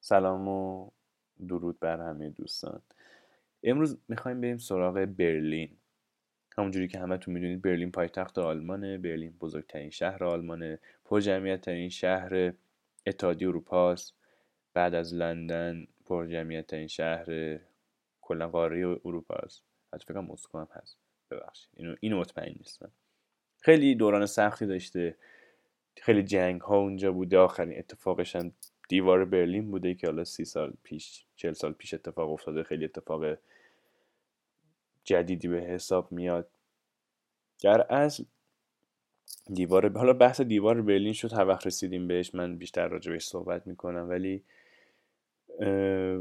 سلام و درود بر همه دوستان. امروز می‌خوایم بریم سراغ برلین. همونجوری که همه تو می‌دونید برلین پایتخت آلمانه برلین بزرگترین شهر آلمانه پر ترین شهر اتحادیه اروپاست بعد از لندن پر ترین شهر کلا قاره اروپا حتی فکر مسکو هم هست. ببخشید. اینو اینو مطمئن نیستم. خیلی دوران سختی داشته. خیلی جنگ ها اونجا بوده. آخرین اتفاقش هم دیوار برلین بوده که حالا سی سال پیش چل سال پیش اتفاق افتاده. خیلی اتفاق جدیدی به حساب میاد. در اصل دیوار حالا بحث دیوار برلین شد. هر وقت رسیدیم بهش من بیشتر راجع بهش صحبت می‌کنم. ولی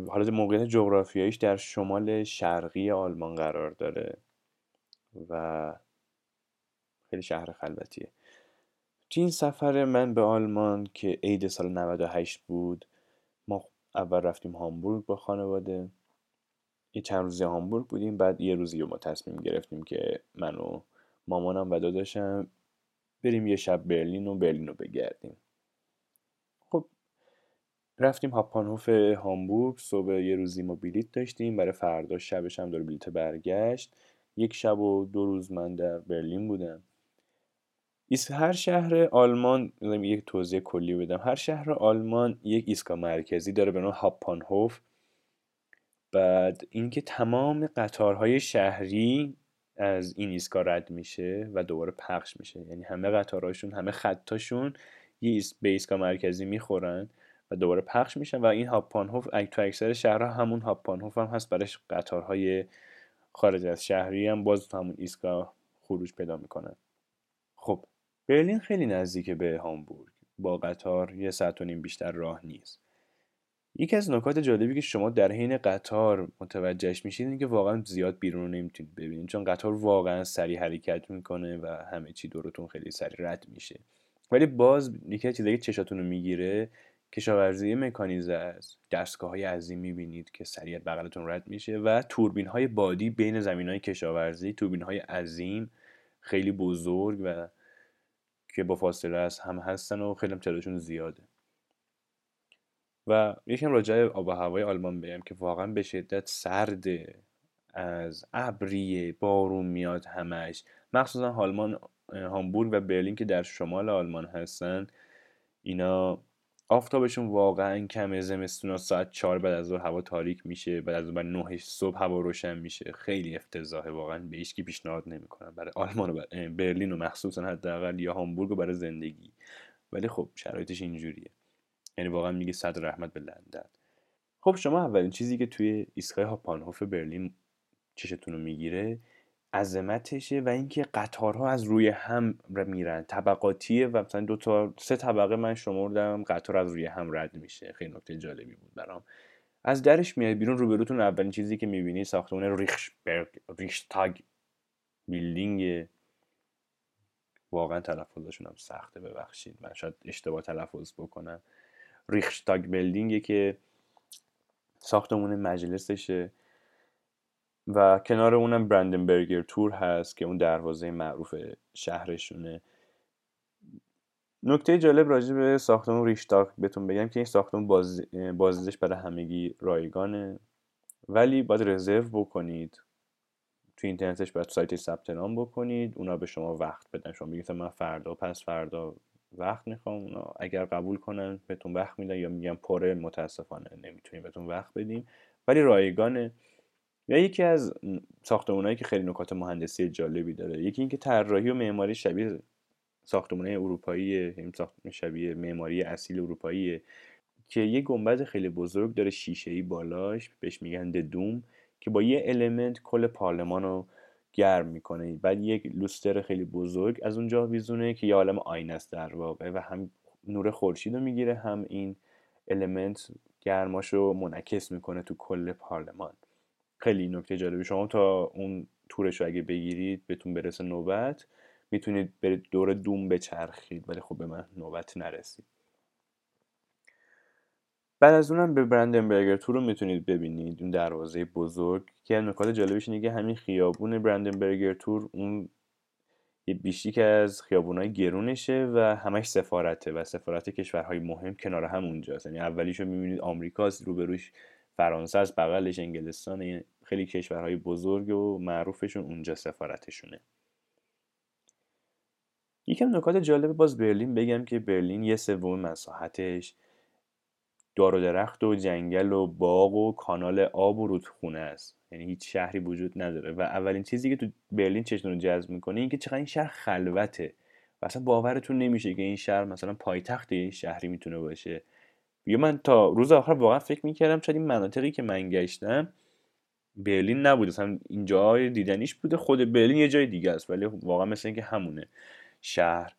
حالا موقعیت جغرافیاییش در شمال شرقی آلمان قرار داره و خیلی شهر خلوتیه. تو این سفر من به آلمان که عید سال 98 بود ما اول رفتیم هامبورگ با خانواده. یه چند روزی هامبورگ بودیم بعد یه روزی ما تصمیم گرفتیم که من و مامانم و داداشم بریم یه شب برلین و برلین رو بگردیم. رفتیم هاپانهوف هامبورگ صبح یه روزی ما بلیت داشتیم برای فردا شبش هم داره بلیت برگشت. یک شب و دو روز من در برلین بودم. هر شهر آلمان یک توضیح کلی بدم. هر شهر آلمان یک ایستگاه مرکزی داره به نام هاپانهوف بعد اینکه تمام قطارهای شهری از این ایستگاه رد میشه و دوباره پخش میشه. یعنی همه قطارهاشون همه خطاشون یه به ایستگاه مرکزی می‌خورن. و دوباره پخش میشن و این هاپانهوف تو اکثر شهرها همون هاپانهوف هم هست برای قطارهای خارج از شهری هم باز تو همون ایستگاه خروج پیدا می‌کنن خب برلین خیلی نزدیکه به هامبورگ. با قطار یه ساعت و نیم بیشتر راه نیست. یکی از نکات جالبی که شما در حین قطار متوجهش میشید اینه که واقعا زیاد بیرون رو نمی‌تونید ببینید چون قطار واقعا سریع حرکت می‌کنه و همه چی دورتون خیلی سریع رد میشه. ولی باز یکی از چیزایی که چشاتون رو می‌گیره کشاورزی مکانیزه است. دستگاه های عظیم می‌بینید که سریع بغلتون رد میشه و توربین های بادی بین زمین های کشاورزی توربین های عظیم خیلی بزرگ و که با فاصله از هم هستن و خیلی تعدادشون زیاده. و یکم راجع آب و هوای آلمان بگم که واقعا به شدت سرده از ابریه بارون میاد همش. مخصوصا هالمان هامبورگ و برلین که در شمال آلمان هستن اینا آفتابشون واقعا کمه زمستون ساعت چهار بعد از ظهر هوا تاریک میشه بعد از اون نه صبح هوا روشن میشه. خیلی افتضاحه واقعا به هیچ پیشنهاد نمی‌کنم. برای آلمان و برلین و مخصوصا حداقل یا هامبورگ و برای زندگی. ولی خب شرایطش اینجوریه. یعنی واقعا میگه صد رحمت به لندن. خب شما اولین چیزی که توی ایستگاه هاپانهوف برلین چشتون رو می‌گیره عظمتشه و اینکه قطارها از روی هم میرن. طبقاتیه و مثلا دو تا سه طبقه من شمردم قطار از روی هم رد میشه. خیلی نکته جالبی بود برام. از درش میاد بیرون روبروتون اولین چیزی که می‌بینی ساختمان ریخشبرگ ریشتاگ بیلدینگ. واقعا تلفظشون هم سخته ببخشید. من شاید اشتباه تلفظ بکنم. ریخشتاگ بیلدینگه که ساختمون مجلسشه. و کنار اونم برندنبرگر تور هست که اون دروازه معروف شهرشونه. نکته جالب راجع به ساختمون ریشتاک بهتون بگم که این ساختمون باز... بازدیدش برای همگی رایگانه. ولی باید رزرو بکنید. تو اینترنتش باید سایت ثبت نام بکنید. اونا به شما وقت بدن. شما بگید من فردا پس فردا وقت می‌خوام. اونا اگر قبول کنن بهتون وقت میدن یا میگن پره متاسفانه نمی‌تونیم بهتون وقت بدیم. ولی رایگانه. یا یکی از ساختمانهایی که خیلی نکات مهندسی جالبی داره یکی اینکه طراحی و معماری شبیه ساختمانهای اروپایی یعنی شبیه معماری اصیل اروپاییه که یه گنبد خیلی بزرگ داره شیشه ای بالاش بهش میگن dome که با یه المنت کل پارلمان رو گرم می‌کنه. بعد یک لوستر خیلی بزرگ از اونجا آویزونه که یه عالم آینه است در واقع و هم نور خورشید رو می‌گیره هم این المنت گرماش رو منعکس می‌کنه تو کل پارلمان. خیلی نکته جالبی. شما تا اون تورش رو اگه بگیرید بهتون برسه نوبت می‌تونید برید دور دوم بچرخید ولی خب به من نوبت نرسید. بعد از اونم به برندنبرگر تور رو می‌تونید ببینید اون دروازه بزرگ. که نکات جالبش اینه که همین خیابون برندنبرگر تور اون یه بیشتی که از خیابونای گرونشه و همش سفارته و سفارت کشورهای مهم کنار هم اونجاست یعنی اولیشو می‌بینید آمریکاست روبروش فرانسه از بغلش انگلستان یعنی خیلی کشورهای بزرگ و معروفشون اونجا سفارتشونه. یکم نکات جالب باز برلین بگم که برلین یه سوم مساحتش دار و درخت و جنگل و باغ و کانال آب و رودخونه است. یعنی هیچ شهری وجود نداره. و اولین چیزی که تو برلین چشتون رو جذب می‌کنه این که چقدر این شهر خلوته و اصلا باورتون نمیشه که این شهر مثلا پایتخت یه شهری می‌تونه باشه. یا من تا روز آخر واقعا فکر می‌کردم شاید این مناطقی که من گشتم برلین نبوده. مثلا اینجا دیدنیش بوده خود برلین یه جای دیگه است ولی واقعا مثل اینکه همونه. شهر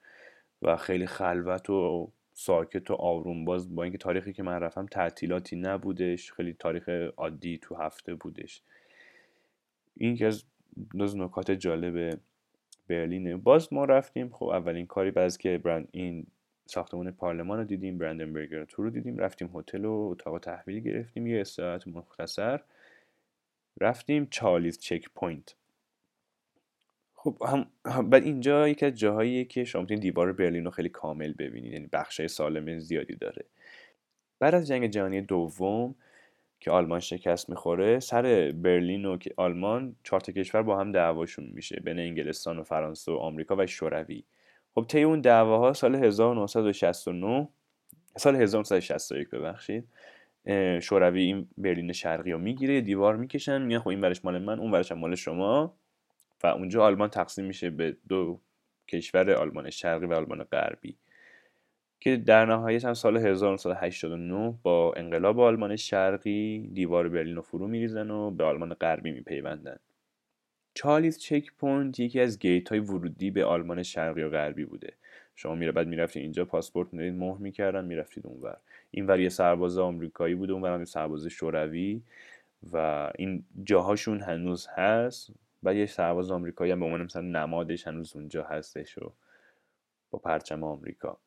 و خیلی خلوت و ساکت و آروم باز با اینکه تاریخی که من رفتم تعطیلاتی نبودش خیلی تاریخ عادی تو هفته بودش. این که از دوز نکات جالب برلینه. باز ما رفتیم خب اولین کاری بعد که برند این ساختمان پارلمان رو دیدیم Brandenburger Tor رو دیدیم رفتیم هتل و اتاق تحویل گرفتیم یه استراحت مختصر. رفتیم Charlie's Checkpoint. خب هم بعد اینجا یکی از جاهاییه که شما می‌تونید دیوار برلین رو خیلی کامل ببینید یعنی بخشای سالم زیادی داره. بعد از جنگ جهانی دوم که آلمان شکست می‌خوره سر برلین و که آلمان چهار کشور با هم دعواشون میشه بین انگلستان و فرانسه و آمریکا و شوروی. خب طی اون دعواها سال 1969 سال 1961 ببخشید شوروی این برلین شرقی رو می‌گیره دیوار می‌کشن میگن خب این ورش مال من اون ورش مال شما. و اونجا آلمان تقسیم میشه به دو کشور آلمان شرقی و آلمان غربی که در نهایت هم سال 1989 با انقلاب آلمان شرقی دیوار برلین رو فرو میریزن و به آلمان غربی میپیوندن. Charlie's Checkpoint یکی از gate های ورودی به آلمان شرقی و غربی بوده. شما میره بعد می‌رفتید اینجا پاسپورت میرید مهر می‌کردن می‌رفتید اونور. اینور یه سرباز آمریکایی بوده اونور هم یه سرباز شوروی و این جاهاشون هنوز هست و یه سرباز آمریکایی هم به عنوان مثلا نمادش هنوز اونجا هستش و با پرچم آمریکا.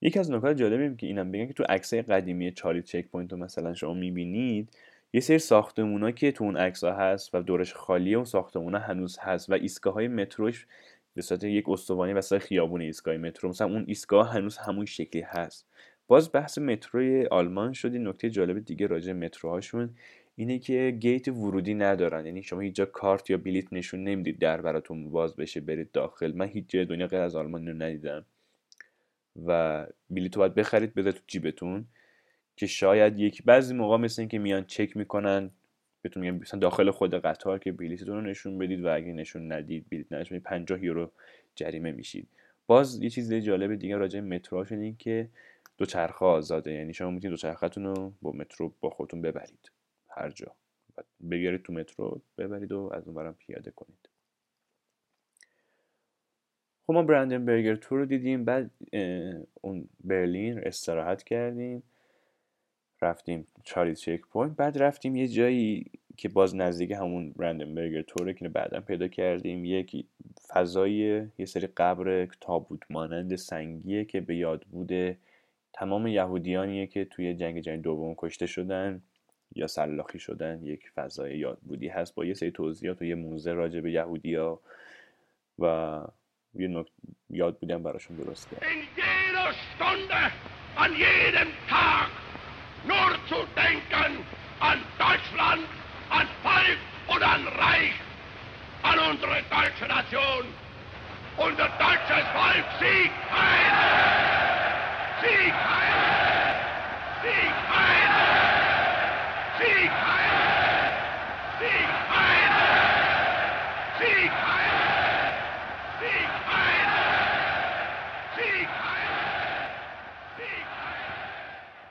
یکی از نکات جالبی که اینم بگم که تو عکسای قدیمی Charlie Checkpoint رو مثلا شما می‌بینید یه سری ساختمونا که تو اون عکس هست و دورش خالیه اون ساختمونا هنوز هست و ایستگاه های متروش به صورت یک استوانه وسط خیابون ایستگاه مترو مثلا اون ایستگاه هنوز همون شکلی هست. باز بحث متروی آلمان شد نکته جالب دیگه راجع متروهاشون اینه که گیت ورودی ندارن. یعنی شما هیچ جا کارت یا بلیت نشون نمی‌دید در براتون باز بشه برید داخل. من هیچ جای دنیا غیر از آلمان رو ندیدم. و بلیط رو باید بخرید بذارید تو جیبتون. که شاید یک بعضی موقع مثل که میان چک می‌کنن بهتون میگن مثلا داخل خود قطار که بلیتتون رو نشون بدید و اگه نشون ندید بلیت نشون 50 یورو جریمه میشید. باز یه چیز جالب دیگه راجع مترو این که دوچرخه آزاده. یعنی شما می‌تونید دوچرخه‌تون رو با مترو با خودتون ببرید. هر جا. بگیرید تو مترو ببرید و از اون پیاده کنید. خب ما Brandenburger Tor رو دیدیم بعد اون برلین استراحت کردیم. رفتیم Charlie's Checkpoint بعد رفتیم یه جایی که باز نزدیک همون Brandenburger Tor ه که بعدا پیدا کردیم. یک فضای یه سری قبر تابوت مانند سنگیه که به یاد بوده تمام یهودیانیه که توی جنگ جنگ دوم کشته شدن یا سلاخی شدن. یک فضای یادبودی هست با یه سری توضیحات و یه موزه راجع به یهودیا و یه نکت یاد بودم براشون درست کرد. Nur zu denken an Deutschland, an Volk und an Reich, an unsere deutsche Nation. Unser deutsches Volk Sieg ein! Sieg ein! Sieg ein! Sieg ein!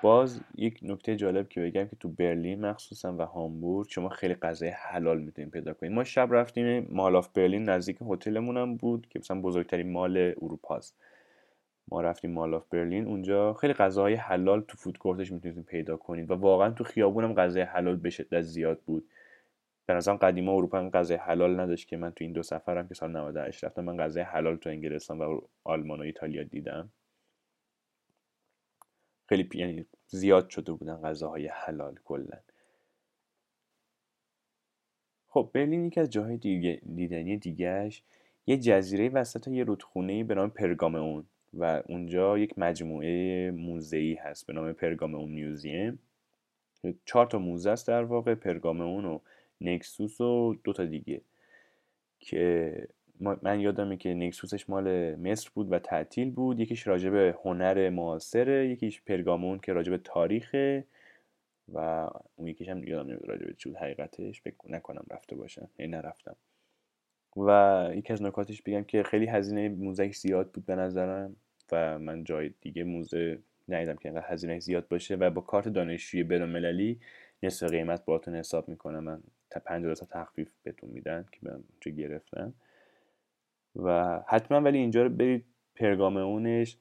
باز یک نکته جالب که بگم که تو برلین مخصوصا و هامبورگ شما خیلی غذای حلال می‌تونید پیدا کنید. ما شب رفتیم Mall of Berlin نزدیک هتلمون هم بود که مثلا بزرگترین mall اروپاست ما رفتیم Mall of Berlin اونجا خیلی غذاهای حلال تو food court ش می‌تونید پیدا کنید و واقعا تو خیابون هم غذای حلال به شدت زیاد بود. به نظرم قدیما اروپا هم غذای حلال نداشت که من تو این دو سفرم که سال 98 رفتم من غذای حلال تو انگلستان و آلمان و ایتالیا دیدم. خیلی یعنی زیاد شده بودن غذاهای حلال کلا. خب برلین یکی از جاهای دیگه دیدنی دیگهش یه جزیره وسط یه رودخونه به نام پرگامون و اونجا یک مجموعه موزه‌ای هست به نام پرگامون میوزیم. چهار تا موزه است در واقع پرگامون و نکسوس و دو تا دیگه که من یادمه که نکسوسش مال مصر بود و تعطیل بود. یکیش راجب هنر معاصره یکیش پرگامون که راجب تاریخه و اون یکیش هم یادم نمیاد راجب چی حقیقتش فکر نکنم رفته باشم یعنی نرفتم. و یکی از نکاتش بگم که خیلی هزینه موزه زیاد بود به نظرم و من جای دیگه موزه ندیدم که اینقدر هزینه زیاد باشه و با کارت دانشجوی مللی نصف قیمت باهاتون حساب می‌کنم. من تا 50 تا تخفیف بهتون میدن که من اونجا گرفتم. و حتما ولی اینجا رو برید پرگامونش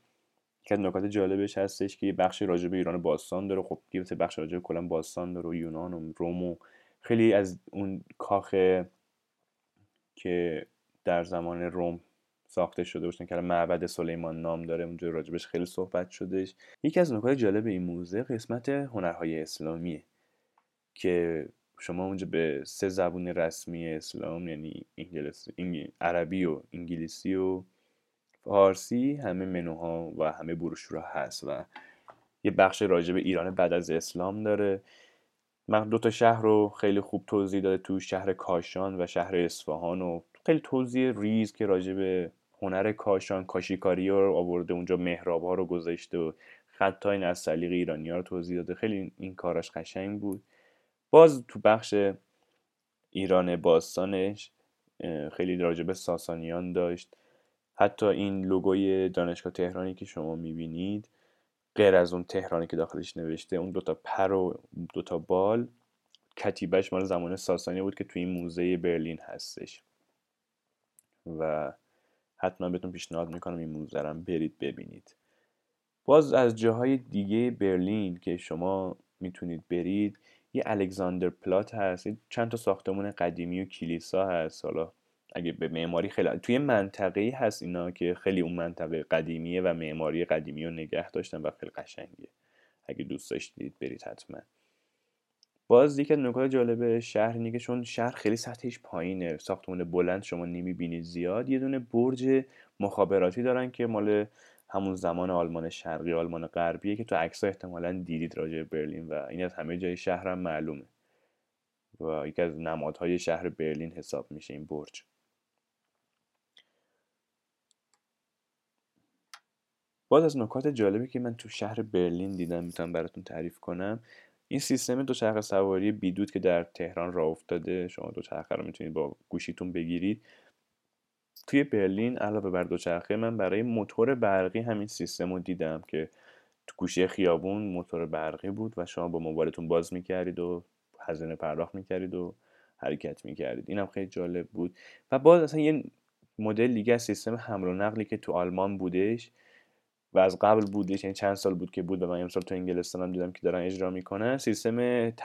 که از نکات جالبش هستش که بخش راجع به ایران باستان داره. خب یه بخش راجع کلا باستان داره و یونان و روم و خیلی از اون کاخ که در زمان روم ساخته شده باشن که معبد سلیمان نام داره اونجا راجبش خیلی صحبت شدش یکی از نکات جالب این موزه قسمت هنرهای اسلامیه که شما اونجا به سه زبون رسمی اسلام یعنی انگلیسی عربی و انگلیسی و فارسی همه منوها و همه بروشورها هست و یه بخش راجع به ایران بعد از اسلام داره. من دو تا شهر رو خیلی خوب توضیح داده تو شهر کاشان و شهر اصفهان و خیلی توضیح ریز که راجع به هنر کاشان کاشیکاری رو آورده اونجا محراب ها رو گذاشته و خطای از سلیق ایرانی ها رو توضیح داده. خیلی این کارش قشنگ بود. باز تو بخش ایران باستانش خیلی راجع به ساسانیان داشت. حتی این لوگوی دانشگاه تهرانی که شما می‌بینید غیر از اون تهرانی که داخلش نوشته اون دوتا پر و دوتا بال کتیبش مال زمان ساسانی بود که توی این موزه برلین هستش. و حتما بهتون پیشنهاد می‌کنم این موزه رو برید ببینید. باز از جاهای دیگه برلین که شما می‌تونید برید یه الکساندر پلات هست چند تا ساختمون قدیمی و کلیسا هست. حالا اگه به معماری خیلی توی منطقه هست اینا که خیلی اون منطقه قدیمیه و معماری قدیمی رو نگه داشتن و خیلی قشنگه. اگه دوست داشتید برید حتما. باز از نکات جالب شهر اینه که چون شهر خیلی سطحش پایینه ساختمون بلند شما نمی‌بینید زیاد یه دونه برج مخابراتی دارن که مال همون زمان آلمان شرقی آلمان غربیه که تو عکس احتمالا دیدید راجع برلین و این از همه جای شهرم معلومه. و یکی از نمادهای شهر برلین حساب میشه این برج. باز از نکات جالبی که من تو شهر برلین دیدم می‌تونم براتون تعریف کنم. این سیستم دوچرخه سواری بیدود که در تهران راه افتاده شما دوچرخه رو می‌تونید با گوشیتون بگیرید. توی برلین علاوه بر دوچرخه من برای موتور برقی همین سیستم رو دیدم که تو گوشه خیابون موتور برقی بود و شما با موبایلتون باز می‌کردید و هزینه پرداخت می‌کردید و حرکت می‌کردید. اینم خیلی جالب بود. و باز اصلا یه مدل دیگه از سیستم حمل و نقلی که تو آلمان بودش و از قبل بودش یعنی چند سال بود که بود و من امسال تو انگلستان هم دیدم که دارن اجرا می‌کنن سیستم ت...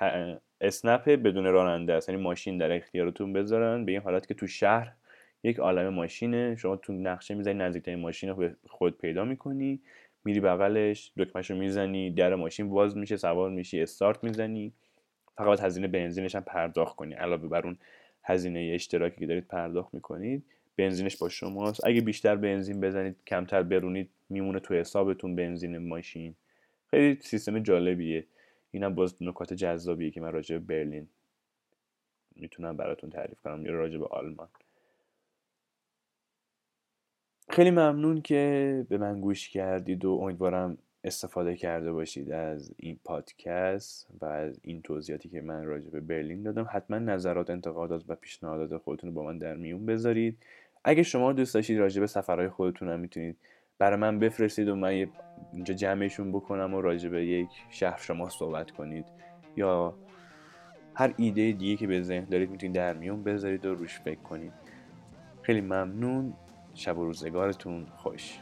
اسنپ بدون راننده است. یعنی ماشین در اختیارتون بذارن به این حالت که تو شهر یک عالم ماشینه. شما تو نقشه می‌زنی نزدیکترین ماشین رو خود پیدا می‌کنی. میری بغلش دکمهش رو می‌زنی در ماشین باز میشه سوار میشی استارت می‌زنی. فقط هزینه بنزینش هم پرداخت کنی. علاوه بر اون هزینه اشتراکی که دارید پرداخت می‌کنید بنزینش با شماست. اگه بیشتر بنزین بزنید کمتر برونید میمونه تو حسابتون بنزین ماشین. خیلی سیستم جالبیه. اینم باز نکات جذابیه که من راجع به برلین می‌تونم براتون تعریف کنم. یا راجع به آلمان. خیلی ممنون که به من گوش کردید و امیدوارم استفاده کرده باشید از این پادکست و از این توضیحاتی که من راجع به برلین دادم. حتما نظرات انتقادات و پیشنهادات خودتون رو با من در میون بذارید. اگه شما دوست داشتید راجع به سفرهای خودتون هم می‌تونید برای من بفرستید و من اینجا جمعشون بکنم و راجع به یک شهر شما صحبت کنید. یا هر ایده دیگه که به ذهن دارید می‌تونید در میون بذارید و روش فکر کنید. خیلی ممنون. شب و روزگارتون خوش.